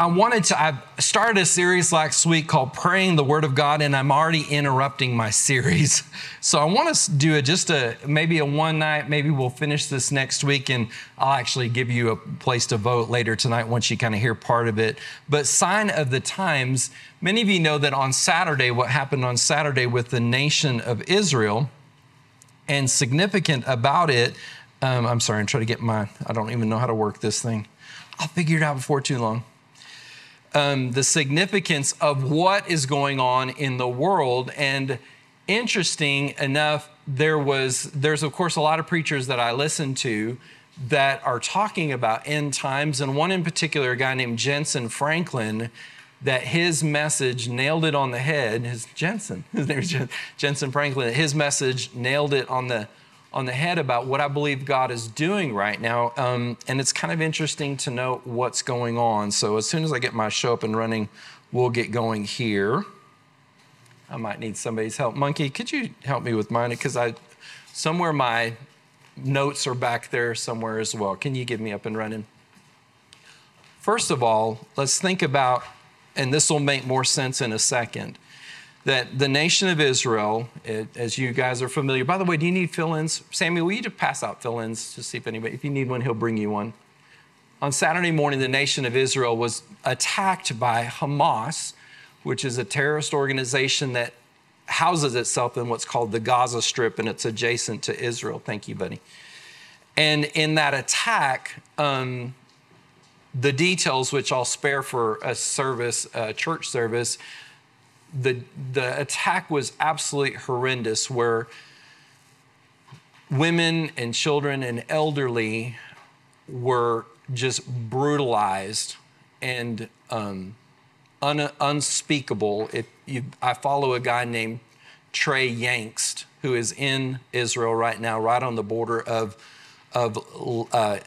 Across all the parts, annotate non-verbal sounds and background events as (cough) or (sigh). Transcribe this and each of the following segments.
I wanted to, I started a series last week called Praying the Word of God, and I'm already interrupting my series. (laughs) So I want to do it just a, maybe a one night, maybe we'll finish this next week, and I'll actually give you a place to vote later tonight once you kind of hear part of it. But Sign of the Times, many of you know that on Saturday, what happened on Saturday with the nation of Israel, and significant about it, um, I'm sorry, I'm trying to get my, I don't even know how to work this thing. I'll figure it out before too long um, the significance of what is going on in the world. And interesting enough, there was there's of course a lot of preachers that I listen to that are talking about end times, and one in particular, a guy named Jensen Franklin, that his message nailed it on the head. His Jensen, (laughs) his name is Jentezen Franklin. His message nailed it on the on the head about what I believe God is doing right now. Um, and it's kind of interesting to know what's going on. So as soon as I get my show up and running, we'll get going here. I might need somebody's help. Monkey, could you help me with mine? Because I somewhere my notes are back there somewhere as well. Can you get me up and running? First of all, let's think about, and this will make more sense in a second that the nation of Israel, it, as you guys are familiar, by the way, do you need fill ins? Samuel, will you just pass out fill ins to see if anybody, if you need one, he'll bring you one. On Saturday morning, the nation of Israel was attacked by Hamas, which is a terrorist organization that houses itself in what's called the Gaza Strip and it's adjacent to Israel. Thank you, buddy. And in that attack, um, the details, which I'll spare for a service, a church service, the, the attack was absolutely horrendous, where women and children and elderly were just brutalized and um, un, unspeakable. If you, I follow a guy named Trey Yingst, who is in Israel right now, right on the border of, of uh,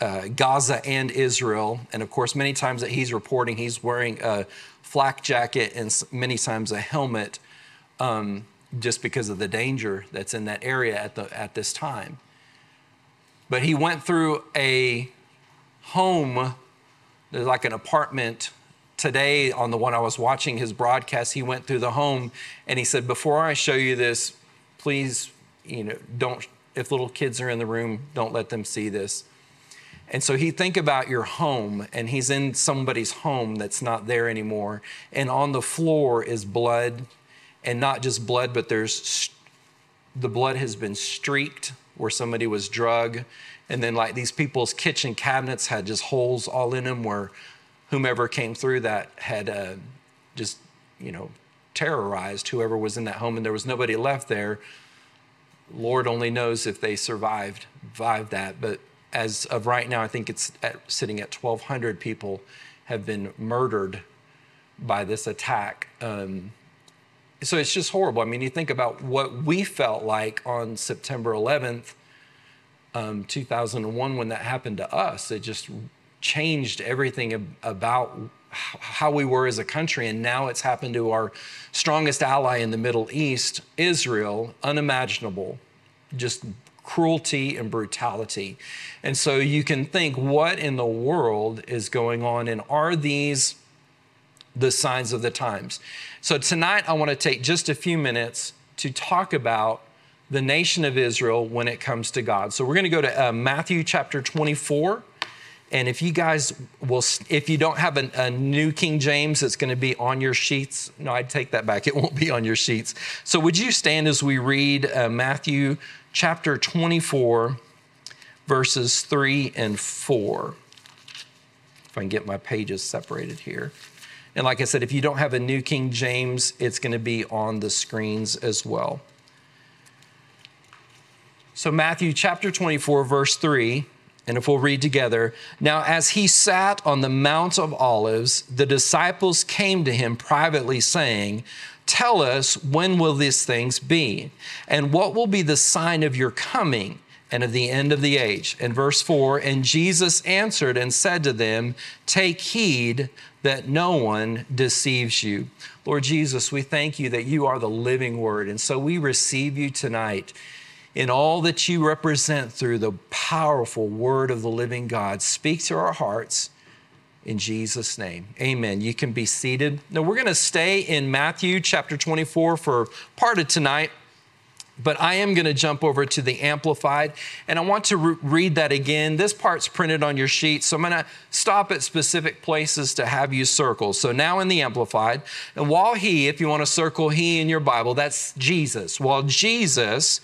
uh, Gaza and Israel. And of course, many times that he's reporting, he's wearing a flak jacket and many times a helmet um, just because of the danger that's in that area at, the, at this time. But he went through a home, like an apartment today on the one I was watching his broadcast. He went through the home and he said, Before I show you this, please, you know, don't, if little kids are in the room, don't let them see this. And so he think about your home and he's in somebody's home that's not there anymore. And on the floor is blood and not just blood, but there's the blood has been streaked where somebody was drug. And then like these people's kitchen cabinets had just holes all in them where whomever came through that had uh, just, you know, terrorized whoever was in that home and there was nobody left there. Lord only knows if they survived, survived that. But as of right now, I think it's at, sitting at 1,200 people have been murdered by this attack. Um, so it's just horrible. I mean, you think about what we felt like on September 11th, um, 2001, when that happened to us. It just changed everything about how we were as a country. And now it's happened to our strongest ally in the Middle East, Israel, unimaginable, just cruelty and brutality. And so you can think, what in the world is going on? And are these the signs of the times? So tonight, I want to take just a few minutes to talk about the nation of Israel when it comes to God. So we're going to go to uh, Matthew chapter 24. And if you guys will, if you don't have a, a, new King James, it's going to be on your sheets. No, I'd take that back. It won't be on your sheets. So would you stand as we read uh, Matthew chapter 24, verses 3 and 4. If I can get my pages separated here. And like I said, if you don't have a New King James, it's going to be on the screens as well. So, Matthew chapter 24, verse 3, and if we'll read together. Now, as he sat on the Mount of Olives, the disciples came to him privately, saying, Tell us when will these things be? And what will be the sign of your coming and of the end of the age? And verse 4 And Jesus answered and said to them, Take heed that no one deceives you. Lord Jesus, we thank you that you are the living word. And so we receive you tonight in all that you represent through the powerful word of the living God. Speak to our hearts in Jesus' name. Amen. You can be seated. Now, we're going to stay in Matthew chapter 24 for part of tonight. But I am going to jump over to the Amplified, and I want to re- read that again. This part's printed on your sheet, so I'm going to stop at specific places to have you circle. So now in the Amplified, and while he, if you want to circle he in your Bible, that's Jesus. While Jesus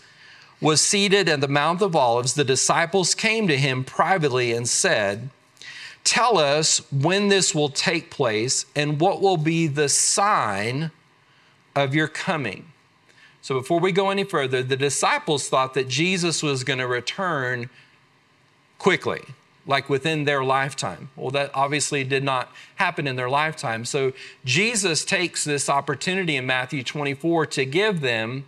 was seated at the Mount of Olives, the disciples came to him privately and said, Tell us when this will take place and what will be the sign of your coming. So before we go any further, the disciples thought that Jesus was going to return quickly, like within their lifetime. Well, that obviously did not happen in their lifetime. So Jesus takes this opportunity in Matthew 24 to give them,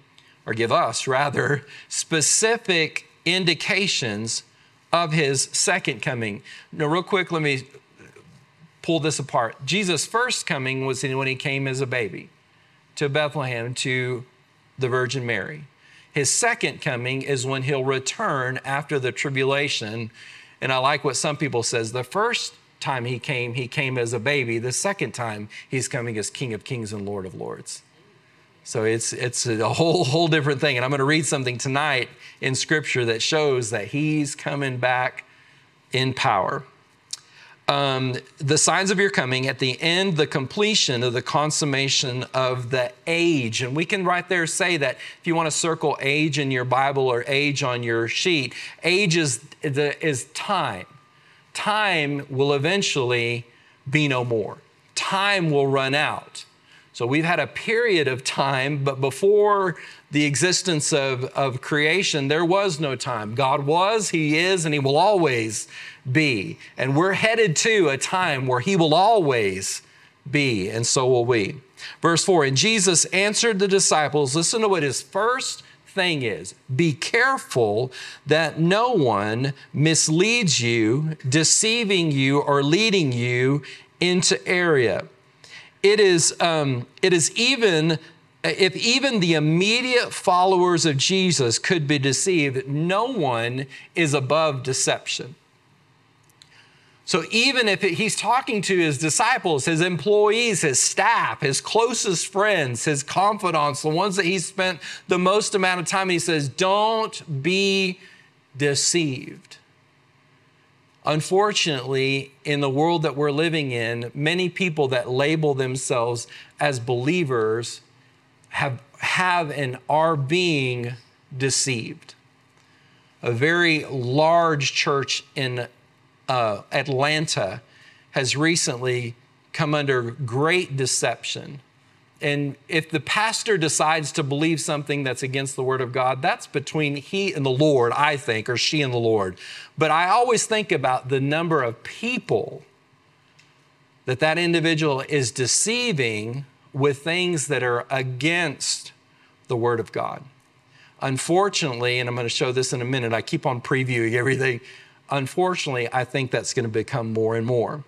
or give us (laughs) rather, specific indications of his second coming. Now, real quick, let me pull this apart. Jesus' first coming was when he came as a baby to Bethlehem to the Virgin Mary. His second coming is when he'll return after the tribulation. And I like what some people says. The first time he came, he came as a baby. The second time he's coming as King of Kings and Lord of Lords. So it's it's a whole whole different thing. And I'm going to read something tonight in scripture that shows that he's coming back in power um, the signs of your coming at the end, the completion of the consummation of the age. And we can right there say that if you want to circle age in your Bible or age on your sheet, age is, is time. Time will eventually be no more, time will run out. So we've had a period of time, but before the existence of, of creation, there was no time. God was, He is, and He will always be. And we're headed to a time where He will always be, and so will we. Verse 4 And Jesus answered the disciples, listen to what His first thing is be careful that no one misleads you, deceiving you, or leading you into area. It is, um, it is even if even the immediate followers of Jesus could be deceived, no one is above deception. So even if it, he's talking to his disciples, his employees, his staff, his closest friends, his confidants, the ones that he spent the most amount of time, he says, don't be deceived. Unfortunately, in the world that we're living in, many people that label themselves as believers have, have and are being deceived. A very large church in uh, Atlanta has recently come under great deception. And if the pastor decides to believe something that's against the word of God, that's between he and the Lord, I think, or she and the Lord. But I always think about the number of people that that individual is deceiving with things that are against the Word of God. Unfortunately, and I'm going to show this in a minute, I keep on previewing everything. Unfortunately, I think that's going to become more and more.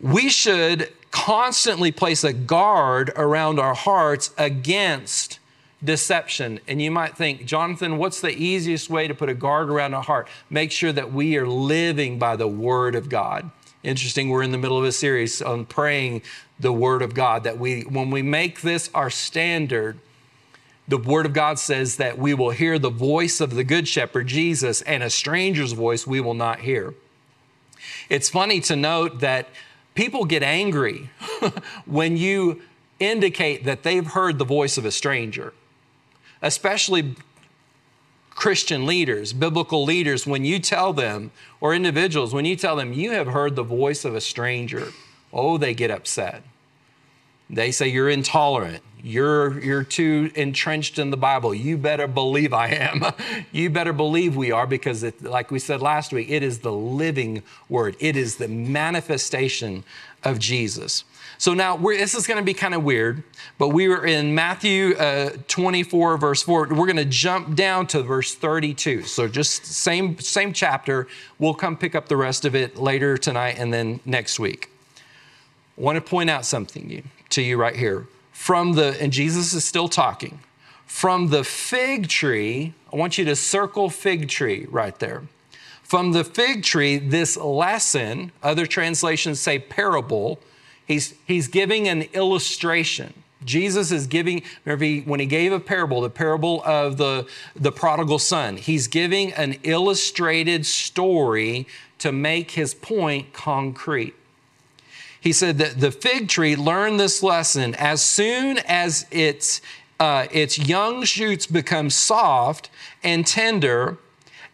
We should constantly place a guard around our hearts against deception. And you might think, Jonathan, what's the easiest way to put a guard around our heart? Make sure that we are living by the Word of God. Interesting, we're in the middle of a series on praying the Word of God, that we, when we make this our standard, the Word of God says that we will hear the voice of the Good Shepherd, Jesus, and a stranger's voice we will not hear. It's funny to note that people get angry (laughs) when you indicate that they've heard the voice of a stranger, especially Christian leaders, biblical leaders, when you tell them, or individuals, when you tell them you have heard the voice of a stranger, oh, they get upset. They say you're intolerant. You're, you're too entrenched in the Bible. You better believe I am. (laughs) you better believe we are because, it, like we said last week, it is the living word, it is the manifestation of Jesus. So now this is going to be kind of weird, but we were in Matthew uh, 24, verse 4. We're going to jump down to verse 32. So just same, same chapter. We'll come pick up the rest of it later tonight and then next week. I want to point out something to you right here. From the, and Jesus is still talking, from the fig tree, I want you to circle fig tree right there. From the fig tree, this lesson, other translations say parable, he's, he's giving an illustration. Jesus is giving, he, when he gave a parable, the parable of the, the prodigal son, he's giving an illustrated story to make his point concrete. He said that the fig tree learned this lesson as soon as its, uh, its young shoots become soft and tender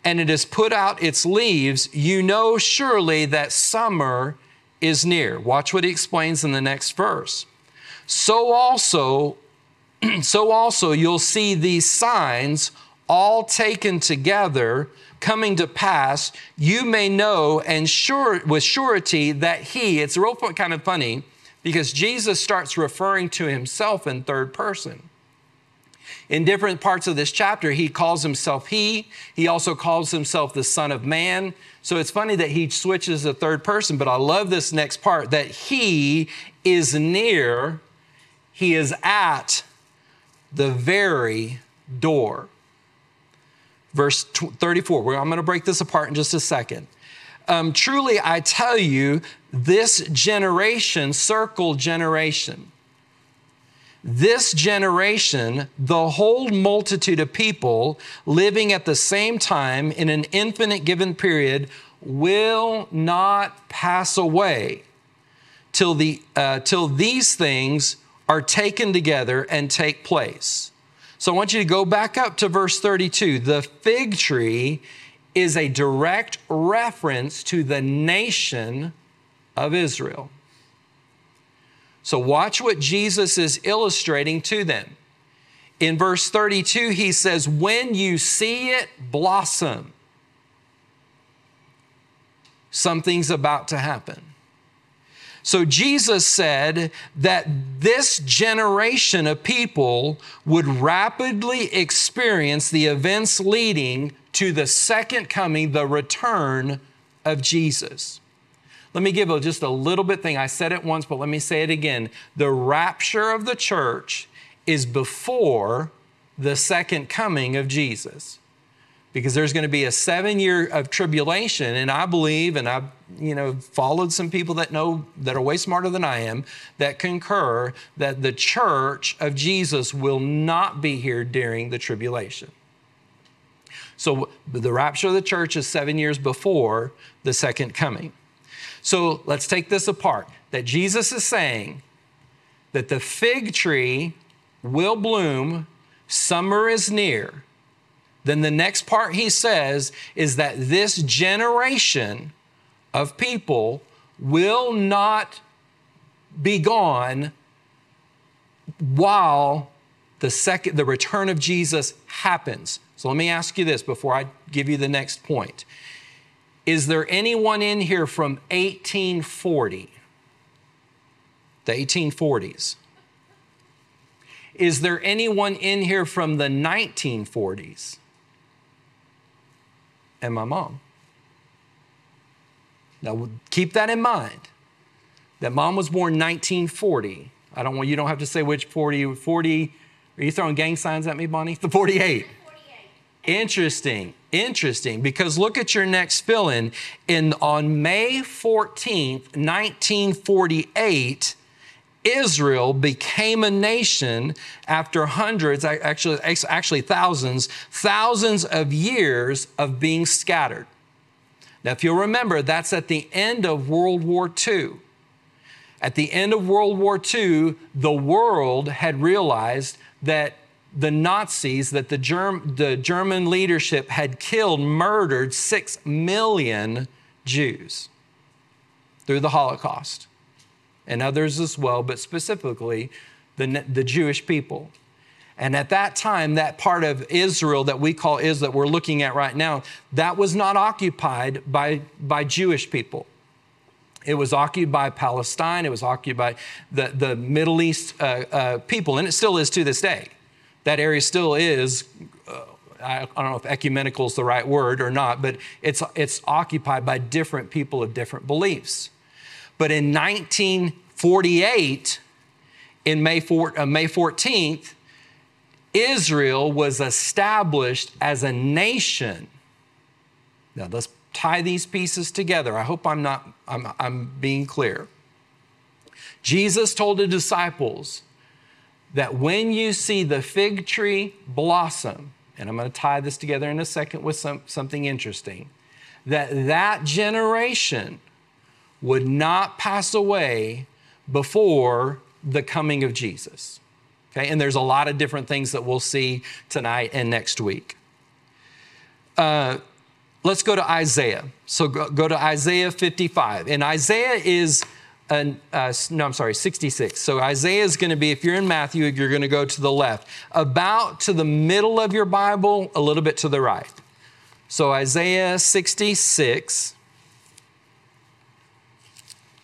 and it has put out its leaves, you know surely that summer is near. Watch what he explains in the next verse. So also, (clears throat) so also you'll see these signs all taken together coming to pass, you may know and sure with surety that he, it's real kind of funny because Jesus starts referring to himself in third person. In different parts of this chapter, he calls himself he. He also calls himself the Son of Man. So it's funny that he switches the third person, but I love this next part that he is near, he is at the very door verse 34. I'm going to break this apart in just a second. Um, truly, I tell you, this generation, circle generation, this generation, the whole multitude of people living at the same time in an infinite given period, will not pass away till, the, uh, till these things are taken together and take place. So I want you to go back up to verse 32. The fig tree is a direct reference to the nation of Israel. So watch what Jesus is illustrating to them. In verse 32, he says, When you see it blossom, something's about to happen. So Jesus said that this generation of people would rapidly experience the events leading to the second coming, the return of Jesus. Let me give just a little bit thing. I said it once, but let me say it again. The rapture of the church is before the second coming of Jesus because there's going to be a seven year of tribulation and i believe and i've you know followed some people that know that are way smarter than i am that concur that the church of jesus will not be here during the tribulation. So the rapture of the church is seven years before the second coming. So let's take this apart that jesus is saying that the fig tree will bloom summer is near then the next part he says is that this generation of people will not be gone while the second the return of Jesus happens. So let me ask you this before I give you the next point. Is there anyone in here from 1840? The 1840s. Is there anyone in here from the 1940s? And my mom. Now, keep that in mind. That mom was born 1940. I don't want you don't have to say which 40. 40. Are you throwing gang signs at me, Bonnie? The (laughs) 48. 48. Interesting. Interesting. Because look at your next fill-in. In on May 14th, 1948 Israel became a nation after hundreds, actually, actually thousands, thousands of years of being scattered. Now, if you'll remember, that's at the end of World War II. At the end of World War II, the world had realized that the Nazis, that the, Germ- the German leadership had killed, murdered six million Jews through the Holocaust and others as well, but specifically the, the Jewish people. And at that time, that part of Israel that we call Israel, that we're looking at right now, that was not occupied by, by Jewish people. It was occupied by Palestine, it was occupied by the, the Middle East uh, uh, people, and it still is to this day. That area still is, uh, I, I don't know if ecumenical is the right word or not, but it's, it's occupied by different people of different beliefs. But in 1948, in May, 4, uh, May 14th, Israel was established as a nation. Now let's tie these pieces together. I hope I'm not I'm, I'm being clear. Jesus told the disciples that when you see the fig tree blossom, and I'm going to tie this together in a second with some, something interesting, that that generation would not pass away before the coming of Jesus. Okay, and there's a lot of different things that we'll see tonight and next week. Uh, let's go to Isaiah. So go, go, to Isaiah 55. And Isaiah is, an, uh, no, I'm sorry, 66. So Isaiah is going to be, if you're in Matthew, you're going to go to the left, about to the middle of your Bible, a little bit to the right. So Isaiah 66.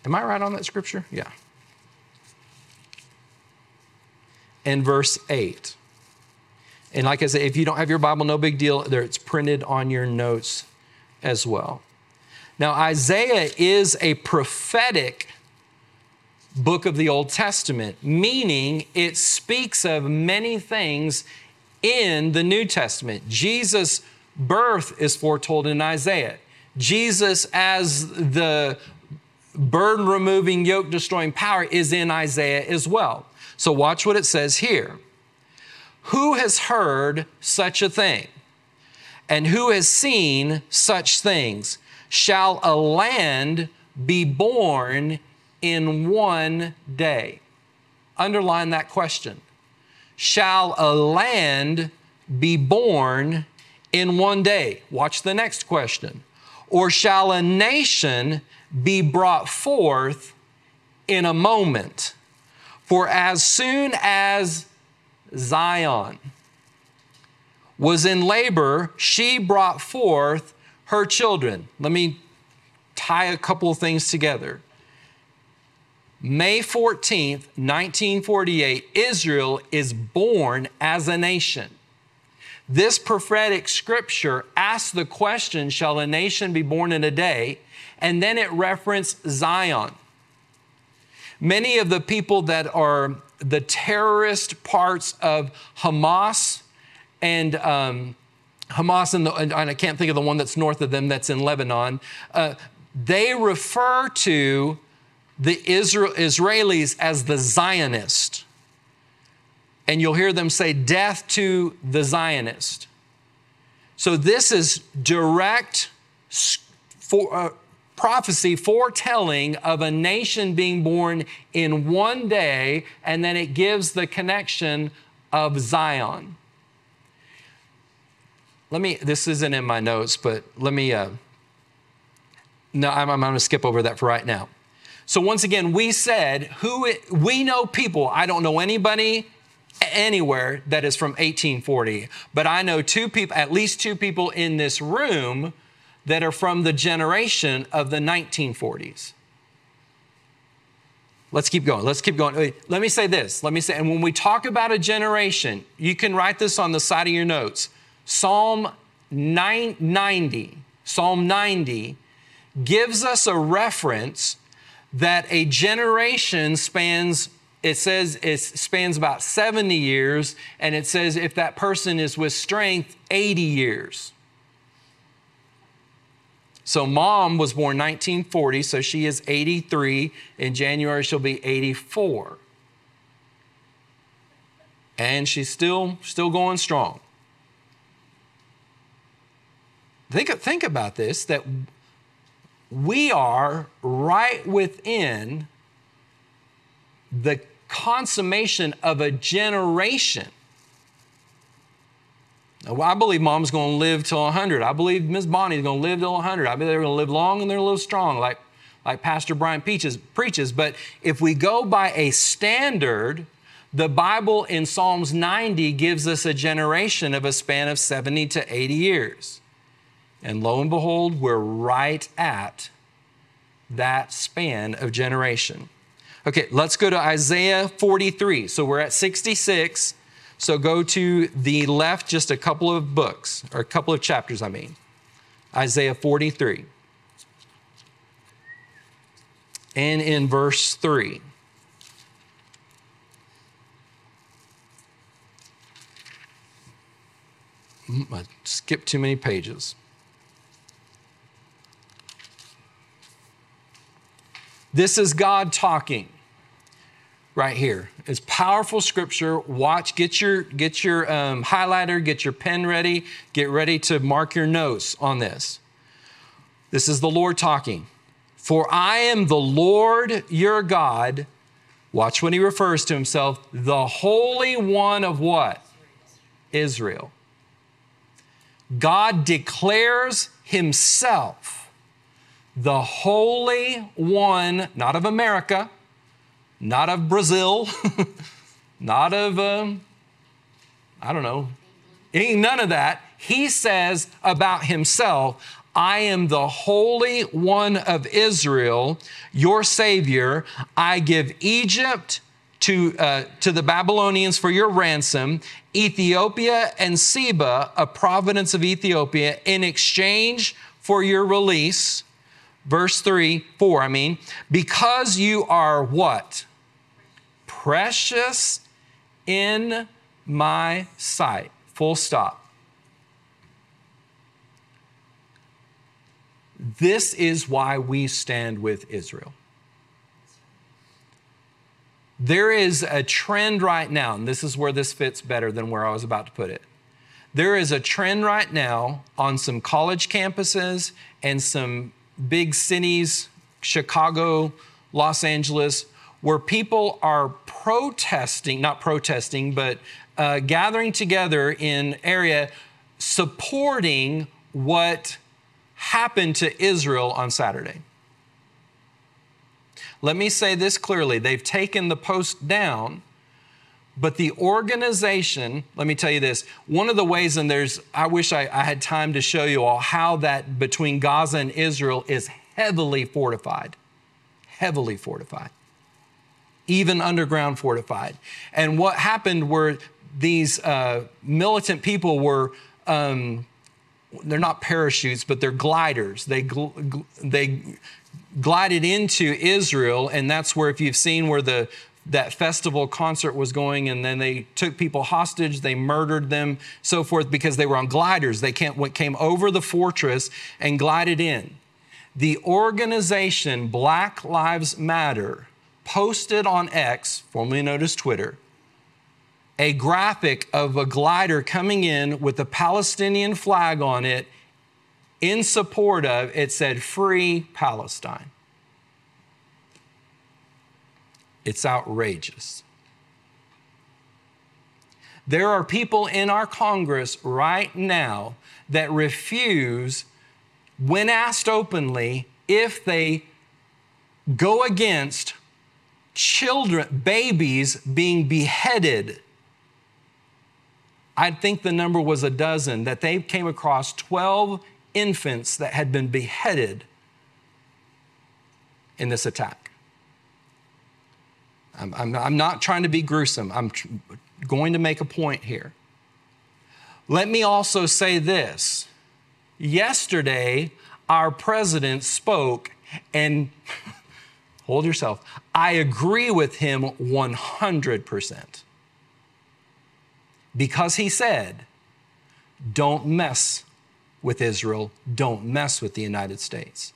Am I right on that scripture? Yeah. And verse 8. And like I said, if you don't have your Bible, no big deal. There, it's printed on your notes as well. Now, Isaiah is a prophetic book of the Old Testament, meaning it speaks of many things in the New Testament. Jesus' birth is foretold in Isaiah. Jesus, as the burden removing, yoke destroying power, is in Isaiah as well. So, watch what it says here. Who has heard such a thing? And who has seen such things? Shall a land be born in one day? Underline that question. Shall a land be born in one day? Watch the next question. Or shall a nation be brought forth in a moment? For as soon as Zion was in labor, she brought forth her children. Let me tie a couple of things together. May 14th, 1948, Israel is born as a nation. This prophetic scripture asks the question Shall a nation be born in a day? And then it referenced Zion. Many of the people that are the terrorist parts of Hamas and um, Hamas, and, the, and, I can't think of the one that's north of them that's in Lebanon, uh, they refer to the Israel, Israelis as the Zionist. And you'll hear them say, Death to the Zionist. So this is direct for, uh, prophecy foretelling of a nation being born in one day, and then it gives the connection of Zion. Let me, this isn't in my notes, but let me, uh, no, I'm, I'm going to skip over that for right now. So once again, we said who it, we know people. I don't know anybody anywhere that is from 1840, but I know two people, at least two people in this room that are from the generation of the 1940s. Let's keep going. Let's keep going. Let me say this. Let me say, and when we talk about a generation, you can write this on the side of your notes. Psalm 90, Psalm 90 gives us a reference that a generation spans it says it spans about 70 years and it says if that person is with strength 80 years so, mom was born 1940, so she is 83. In January, she'll be 84. And she's still, still going strong. Think, think about this that we are right within the consummation of a generation I believe mom's going to live till 100. I believe Miss Bonnie's going to live till 100. I believe they're going to live long and they're a little strong, like, like Pastor Brian Peaches, preaches. But if we go by a standard, the Bible in Psalms 90 gives us a generation of a span of 70 to 80 years. And lo and behold, we're right at that span of generation. Okay, let's go to Isaiah 43. So we're at 66. So go to the left just a couple of books, or a couple of chapters, I mean. Isaiah 43. And in verse 3. Hmm, I skipped too many pages. This is God talking right here. It's powerful scripture. Watch, get your get your um, highlighter, get your pen ready, get ready to mark your notes on this. This is the Lord talking. For I am the Lord your God. Watch when he refers to himself, the Holy One of what? Israel. God declares himself the Holy One, not of America, not of Brazil, (laughs) not of, um, I don't know, none of that. He says about himself, I am the Holy One of Israel, your Savior. I give Egypt to, uh, to the Babylonians for your ransom, Ethiopia and Seba, a province of Ethiopia, in exchange for your release. Verse 3, 4, I mean, because you are what? Precious in my sight. Full stop. This is why we stand with Israel. There is a trend right now, and this is where this fits better than where I was about to put it. There is a trend right now on some college campuses and some big cities, Chicago, Los Angeles, where people are protesting, not protesting, but uh, gathering together in area supporting what happened to Israel on Saturday. Let me say this clearly. They've taken the post down, but the organization, let me tell you this one of the ways, and there's, I wish I, I had time to show you all how that between Gaza and Israel is heavily fortified, heavily fortified, even underground fortified. And what happened were these uh, militant people were. Um, they're not parachutes, but they're gliders. They, gl- they glided into Israel, and that's where, if you've seen where the that festival concert was going, and then they took people hostage, they murdered them, so forth, because they were on gliders. They came over the fortress and glided in. The organization Black Lives Matter posted on X, formerly known as Twitter, a graphic of a glider coming in with a Palestinian flag on it in support of, it said, Free Palestine. It's outrageous. There are people in our Congress right now that refuse, when asked openly, if they go against children, babies being beheaded. I think the number was a dozen, that they came across 12 infants that had been beheaded in this attack. I'm, I'm, I'm not trying to be gruesome, I'm tr- going to make a point here. Let me also say this. Yesterday, our president spoke, and (laughs) hold yourself, I agree with him 100%. Because he said, don't mess with Israel, don't mess with the United States.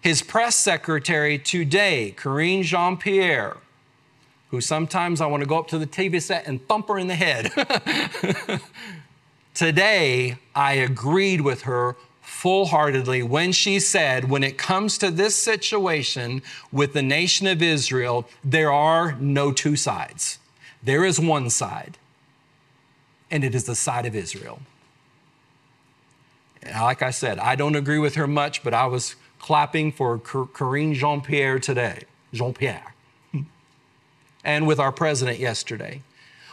His press secretary today, Karine Jean Pierre, who sometimes I want to go up to the TV set and thump her in the head. (laughs) today, I agreed with her full heartedly when she said, when it comes to this situation with the nation of Israel, there are no two sides. There is one side, and it is the side of Israel. Like I said, I don't agree with her much, but I was clapping for Karine Jean Pierre today, Jean Pierre, (laughs) and with our president yesterday.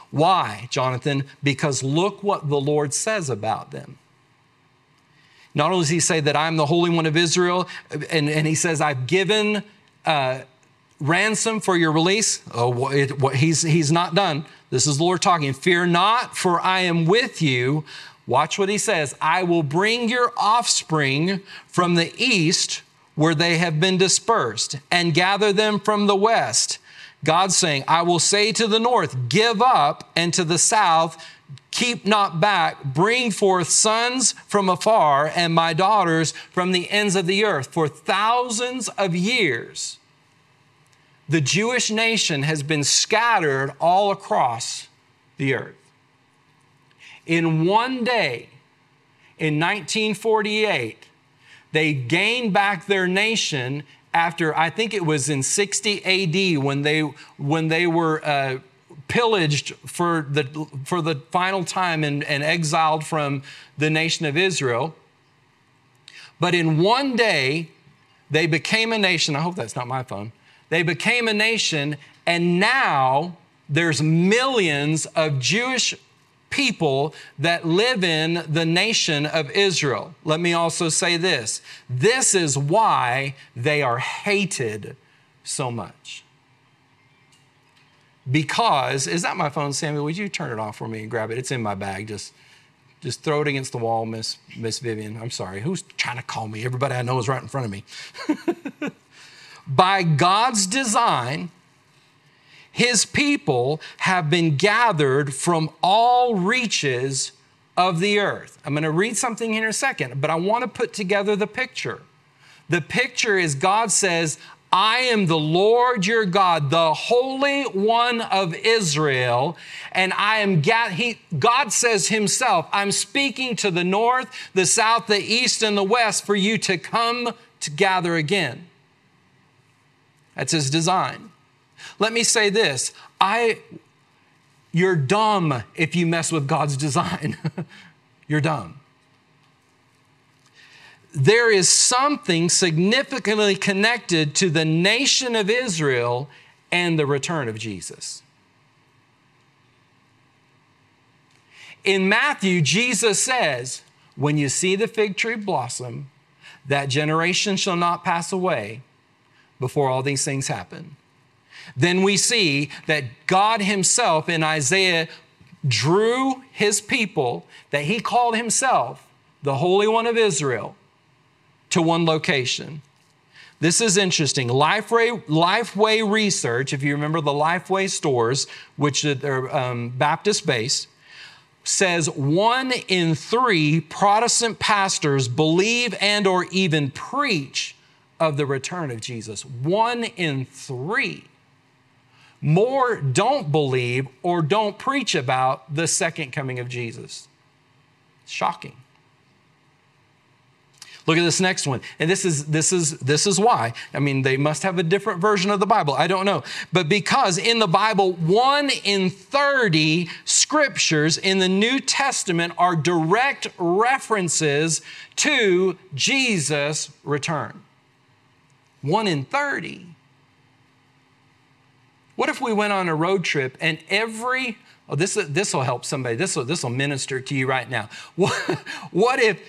Why, Jonathan? Because look what the Lord says about them. Not only does he say that I'm the Holy One of Israel, and, and he says, I've given uh, ransom for your release. Oh, it, what, he's, he's not done. This is the Lord talking. Fear not, for I am with you. Watch what he says I will bring your offspring from the east where they have been dispersed and gather them from the west. God's saying, I will say to the north, give up, and to the south, keep not back, bring forth sons from afar and my daughters from the ends of the earth. For thousands of years, the Jewish nation has been scattered all across the earth. In one day, in 1948, they gained back their nation after, I think it was in 60 AD when they, when they were uh, pillaged for the, for the final time and, and exiled from the nation of Israel. But in one day, they became a nation. I hope that's not my phone. They became a nation, and now there's millions of Jewish people that live in the nation of Israel. Let me also say this this is why they are hated so much because is that my phone, Samuel? Would you turn it off for me and grab it? It's in my bag. Just just throw it against the wall, Miss Miss Vivian. I'm sorry. Who's trying to call me? Everybody I know is right in front of me. (laughs) By God's design, his people have been gathered from all reaches of the earth. I'm going to read something here in a second, but I want to put together the picture. The picture is God says, I am the Lord your God, the Holy One of Israel, and I am he, God says himself, I'm speaking to the north, the south, the east, and the west for you to come to gather again. That's his design. Let me say this I, you're dumb if you mess with God's design. (laughs) you're dumb there is something significantly connected to the nation of Israel and the return of Jesus. In Matthew, Jesus says, When you see the fig tree blossom, that generation shall not pass away before all these things happen. Then we see that God Himself in Isaiah drew His people, that He called Himself the Holy One of Israel to one location. This is interesting. Lifeway, Lifeway Research, if you remember the Lifeway stores, which are um, Baptist based, says one in three Protestant pastors believe and or even preach of the return of Jesus. One in three. More don't believe or don't preach about the second coming of Jesus. Shocking. Look at this next one. And this is this is this is why. I mean, they must have a different version of the Bible. I don't know. But because in the Bible, 1 in 30 scriptures in the New Testament are direct references to Jesus' return. 1 in 30. What if we went on a road trip and every Oh, this, this will help somebody. This will, this will minister to you right now. (laughs) What, what if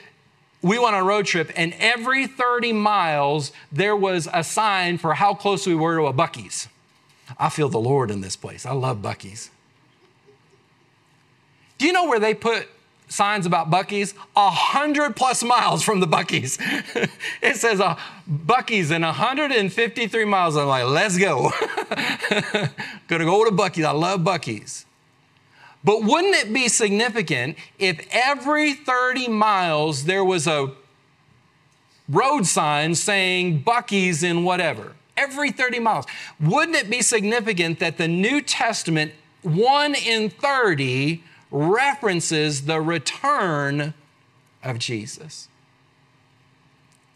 we went on a road trip, and every 30 miles, there was a sign for how close we were to a Buc-ee's. I feel the Lord in this place. I love Buc-ee's. Do you know where they put signs about Buc-ee's? A hundred plus miles from the Buc-ee's. (laughs) it says uh, Buc-ee's in 153 miles. I'm like, let's go. (laughs) Gonna go to Buc-ee's. I love Buc-ee's. But wouldn't it be significant if every 30 miles there was a road sign saying Buc-ee's in whatever? Every 30 miles. Wouldn't it be significant that the New Testament, 1 in 30, references the return of Jesus?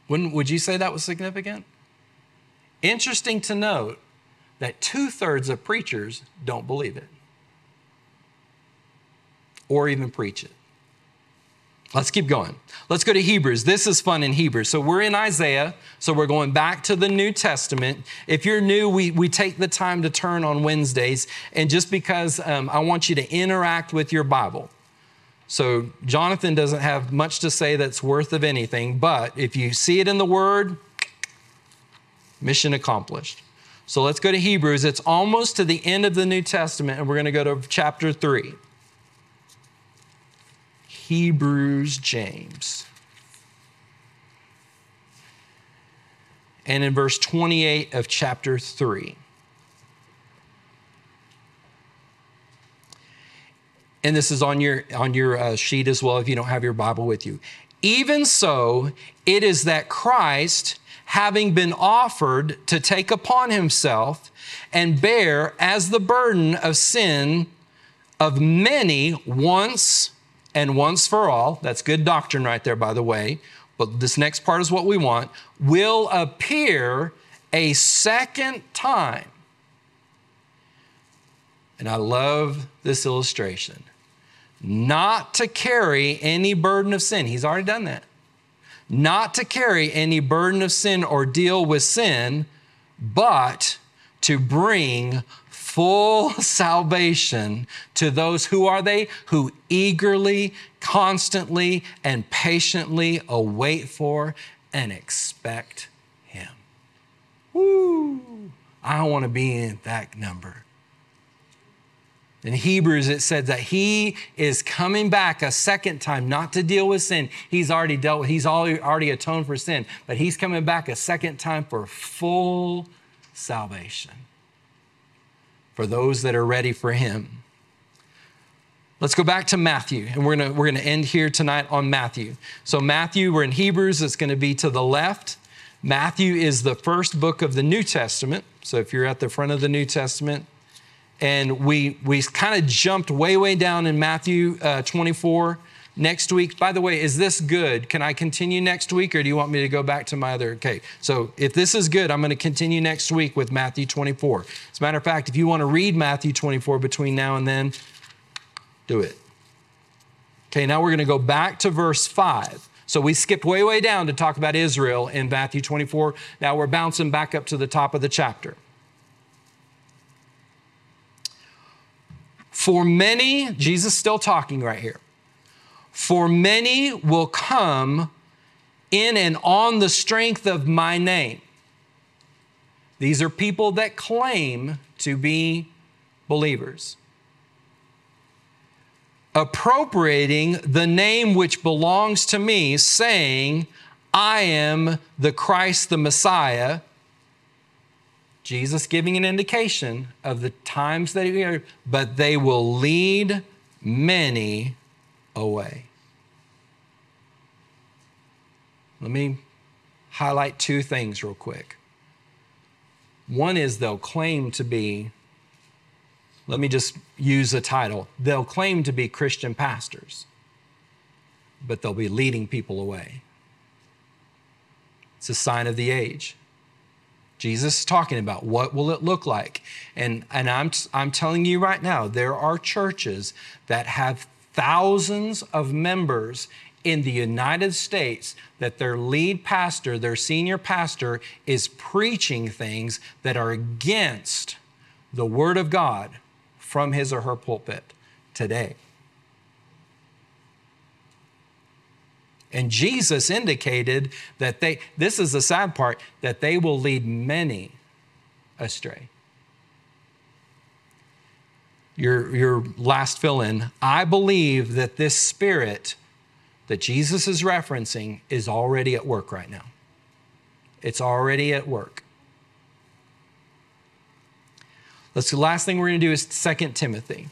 Wouldn't, would you say that was significant? Interesting to note that two thirds of preachers don't believe it or even preach it. Let's keep going. Let's go to Hebrews. This is fun in Hebrews. So we're in Isaiah, so we're going back to the New Testament. If you're new, we, we take the time to turn on Wednesdays, and just because um, I want you to interact with your Bible. So Jonathan doesn't have much to say that's worth of anything, but if you see it in the Word, mission accomplished. So let's go to Hebrews. It's almost to the end of the New Testament, and we're going to go to chapter 3. Hebrews, James. And in verse 28 of chapter 3. and this is on your on your uh, sheet as well if you don't have your Bible with you. Even so, it is that Christ, having been offered to take upon himself and bear as the burden of sin of many once and once for all, that's good doctrine right there, by the way, but this next part is what we want, will appear a second time. And I love this illustration. Not to carry any burden of sin. He's already done that. Not to carry any burden of sin or deal with sin, but to bring full salvation to those who are they? Who eagerly, constantly, and patiently await for and expect Him. Woo! I want to be in that number. In Hebrews, it said that he is coming back a second time, not to deal with sin. He's already dealt with, he's already atoned for sin, but he's coming back a second time for full salvation for those that are ready for him. Let's go back to Matthew, and we're gonna, we're gonna end here tonight on Matthew. So, Matthew, we're in Hebrews, it's gonna be to the left. Matthew is the first book of the New Testament. So, if you're at the front of the New Testament, and we, we kind of jumped way, way down in Matthew uh, 24 next week. By the way, is this good? Can I continue next week or do you want me to go back to my other? Okay, so if this is good, I'm going to continue next week with Matthew 24. As a matter of fact, if you want to read Matthew 24 between now and then, do it. Okay, now we're going to go back to verse 5. So we skipped way, way down to talk about Israel in Matthew 24. Now we're bouncing back up to the top of the chapter. For many, Jesus still talking right here. For many will come in and on the strength of my name. These are people that claim to be believers. Appropriating the name which belongs to me, saying, I am the Christ, the Messiah. Jesus giving an indication of the times that he are, but they will lead many away. Let me highlight two things real quick. One is they'll claim to be, let me just use a title, they'll claim to be Christian pastors, but they'll be leading people away. It's a sign of the age. Jesus is talking about what will it look like. And, and I'm, I'm telling you right now, there are churches that have thousands of members in the United States that their lead pastor, their senior pastor, is preaching things that are against the Word of God from his or her pulpit today. And Jesus indicated that they, this is the sad part, that they will lead many astray. Your, your last fill in, I believe that this spirit that Jesus is referencing is already at work right now. It's already at work. Let's the last thing we're going to do is 2 Timothy.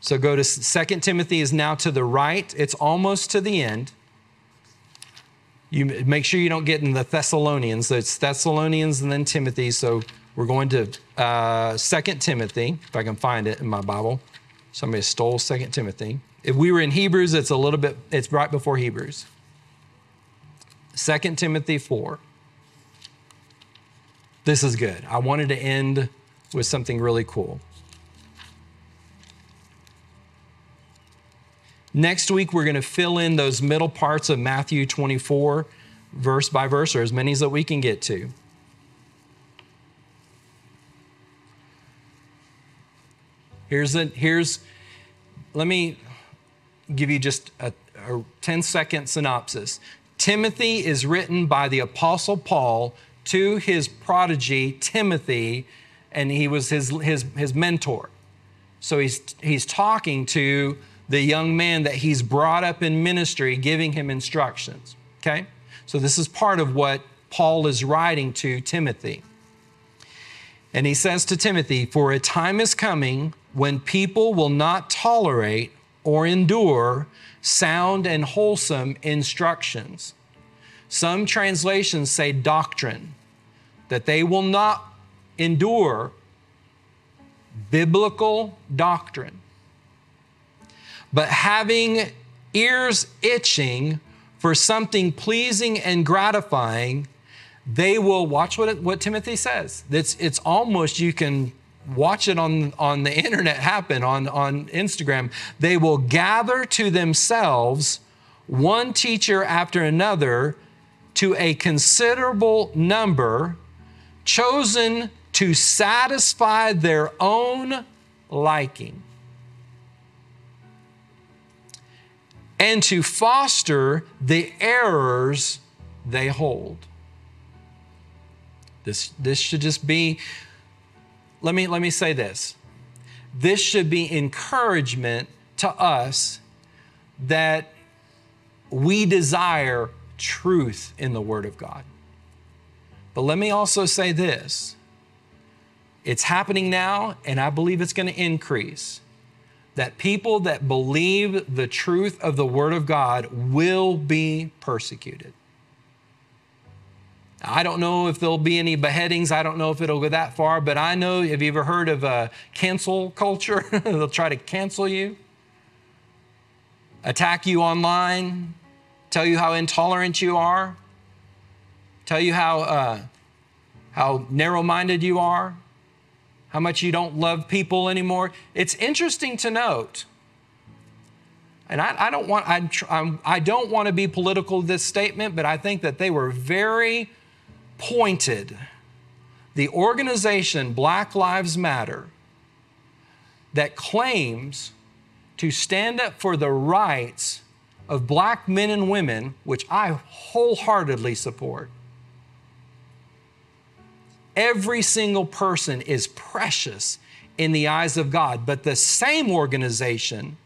So go to 2 Timothy is now to the right. It's almost to the end. You make sure you don't get in the Thessalonians. It's Thessalonians and then Timothy. So we're going to uh, 2 Timothy, if I can find it in my Bible. Somebody stole 2 Timothy. If we were in Hebrews, it's a little bit, it's right before Hebrews. 2 Timothy 4. This is good. I wanted to end with something really cool. Next week, we're going to fill in those middle parts of Matthew 24, verse by verse, or as many as that we can get to. Here's a, here's, let me give you just a, a 10 second synopsis. Timothy is written by the Apostle Paul to his prodigy, Timothy, and he was his, his, his mentor. So he's, he's talking to the young man that he's brought up in ministry, giving him instructions. Okay? So this is part of what Paul is writing to Timothy. And he says to Timothy, For a time is coming when people will not tolerate or endure sound and wholesome instructions. Some translations say doctrine, that they will not endure biblical doctrine. But having ears itching for something pleasing and gratifying, they will watch what, it, what Timothy says. It's, it's almost you can watch it on, on the internet happen on, on Instagram. They will gather to themselves one teacher after another to a considerable number, chosen to satisfy their own liking. And to foster the errors they hold. This, this should just be let me, let me say this. This should be encouragement to us that we desire truth in the Word of God. But let me also say this it's happening now, and I believe it's going to increase. That people that believe the truth of the Word of God will be persecuted. I don't know if there'll be any beheadings. I don't know if it'll go that far, but I know. Have you ever heard of a cancel culture? (laughs) They'll try to cancel you, attack you online, tell you how intolerant you are, tell you how, uh, how narrow minded you are, how much you don't love people anymore. It's interesting to note. And I, I don't want I, I don't want to be political with this statement, but I think that they were very pointed the organization Black Lives Matter that claims to stand up for the rights of black men and women, which I wholeheartedly support. Every single person is precious in the eyes of God, but the same organization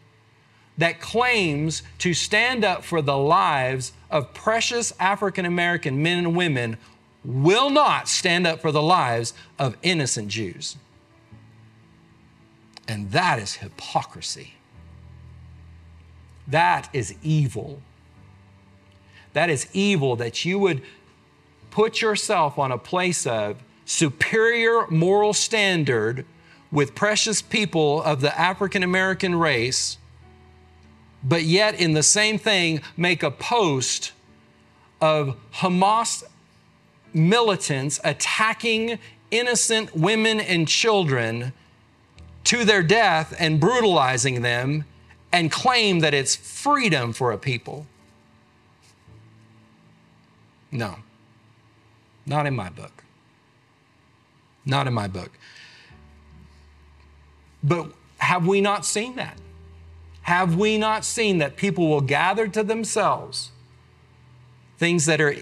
that claims to stand up for the lives of precious African American men and women will not stand up for the lives of innocent Jews. And that is hypocrisy. That is evil. That is evil that you would put yourself on a place of superior moral standard with precious people of the African American race, but yet in the same thing make a post of Hamas militants attacking innocent women and children to their death and brutalizing them and claim that it's freedom for a people. No, not in my book. Not in my book. But have we not seen that? Have we not seen that people will gather to themselves things that are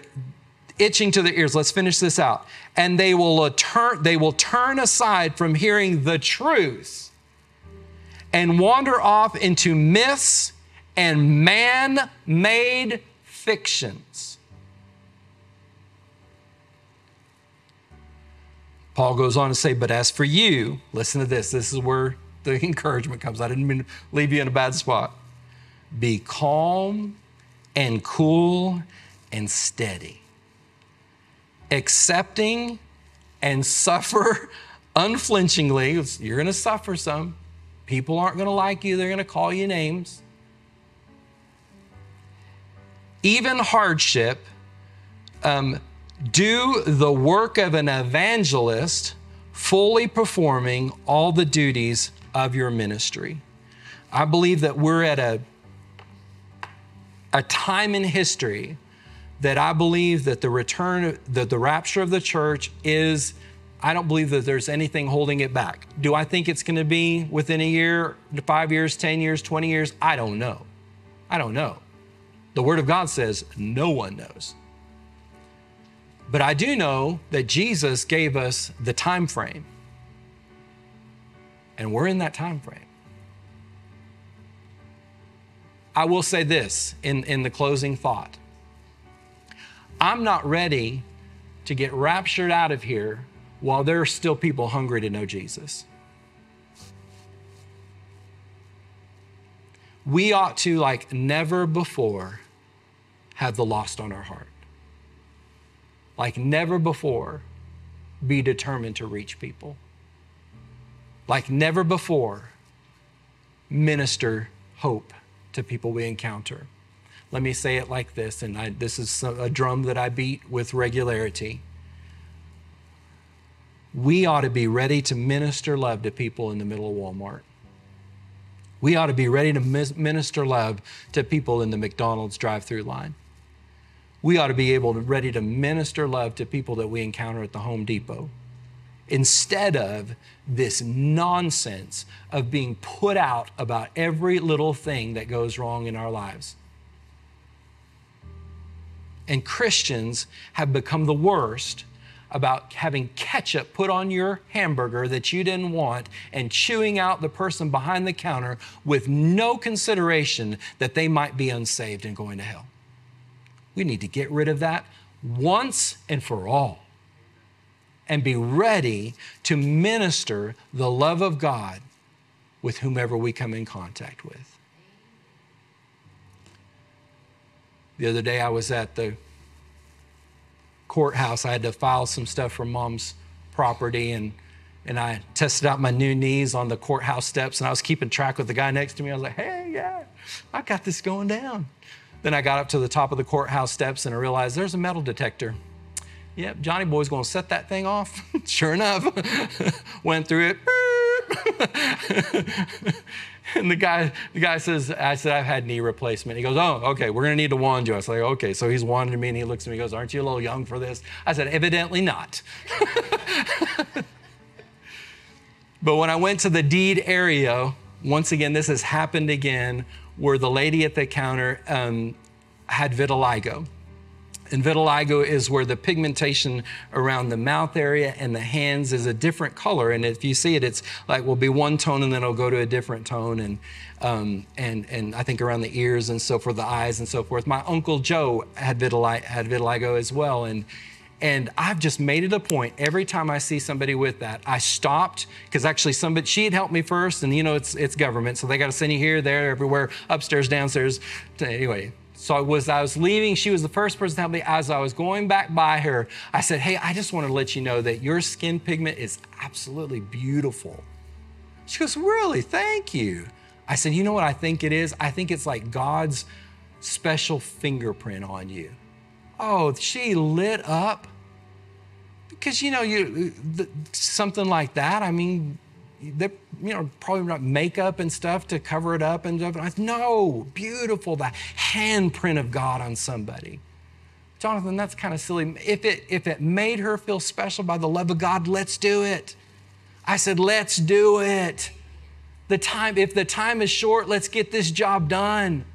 itching to their ears. Let's finish this out. And they will turn, they will turn aside from hearing the truth and wander off into myths and man made fictions. Paul goes on to say, But as for you, listen to this. This is where the (laughs) encouragement comes. I didn't mean to leave you in a bad spot. Be calm and cool and steady accepting and suffer (laughs) unflinchingly. You're going to suffer some. People aren't going to like you, they're going to call you names. Even hardship, um, do the work of an evangelist, fully performing all the duties of your ministry. I believe that we're at a, a time in history that I believe that the return, that the rapture of the church is, I don't believe that there's anything holding it back. Do I think it's going to be within a year, five years, 10 years, 20 years? I don't know. I don't know. The Word of God says no one knows. But I do know that Jesus gave us the time frame. And we're in that time frame. I will say this in, in the closing thought. I'm not ready to get raptured out of here while there are still people hungry to know Jesus. we ought to, like never before, have the lost on our heart. Like never before, be determined to reach people. Like never before, minister hope to people we encounter. Let me say it like this, and I, this is a drum that I beat with regularity. We ought to be ready to minister love to people in the middle of Walmart. We ought to be ready to minister love to people in the McDonald's drive through line. We ought to be able to ready to minister love to people that we encounter at the Home Depot instead of this nonsense of being put out about every little thing that goes wrong in our lives. And Christians have become the worst about having ketchup put on your hamburger that you didn't want and chewing out the person behind the counter with no consideration that they might be unsaved and going to hell. We need to get rid of that once and for all and be ready to minister the love of God with whomever we come in contact with. The other day I was at the courthouse. I had to file some stuff for mom's property and and I tested out my new knees on the courthouse steps and I was keeping track with the guy next to me. I was like, hey, yeah, I got this going down. Then I got up to the top of the courthouse steps and I realized there's a metal detector. Yep, Johnny Boy's gonna set that thing off. (laughs) sure enough, (laughs) went through it. (laughs) (laughs) And the guy, the guy says, I said, I've had knee replacement. He goes, Oh, okay, we're gonna need to wand you. I was like, okay. So he's wanding me and he looks at me and goes, Aren't you a little young for this? I said, Evidently not. (laughs) but when I went to the deed area, once again, this has happened again, where the lady at the counter um, had vitiligo. And vitiligo is where the pigmentation around the mouth area and the hands is a different color. And if you see it, it's like will be one tone and then it'll go to a different tone. And um, and and I think around the ears and so forth, the eyes and so forth. My uncle Joe had vitiligo, had vitiligo as well, and. And I've just made it a point every time I see somebody with that, I stopped because actually somebody she had helped me first, and you know it's it's government, so they got to send you here, there, everywhere, upstairs, downstairs. Anyway, so I was I was leaving. She was the first person to help me. As I was going back by her, I said, "Hey, I just want to let you know that your skin pigment is absolutely beautiful." She goes, "Really? Thank you." I said, "You know what I think it is? I think it's like God's special fingerprint on you." Oh, she lit up because you know you something like that. I mean, they you know probably not makeup and stuff to cover it up and stuff. I said, no, beautiful, the handprint of God on somebody. Jonathan, that's kind of silly. If it if it made her feel special by the love of God, let's do it. I said, let's do it. The time, if the time is short, let's get this job done.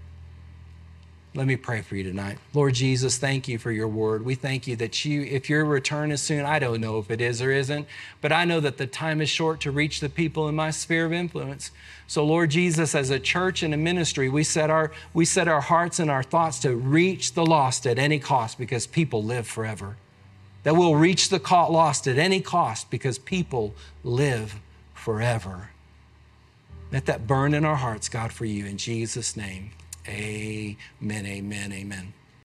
Let me pray for you tonight. Lord Jesus, thank you for your word. We thank you that you, if your return is soon, I don't know if it is or isn't, but I know that the time is short to reach the people in my sphere of influence. So, Lord Jesus, as a church and a ministry, we set our, we set our hearts and our thoughts to reach the lost at any cost because people live forever. That we'll reach the lost at any cost because people live forever. Let that burn in our hearts, God, for you in Jesus' name. Amen, amen, amen.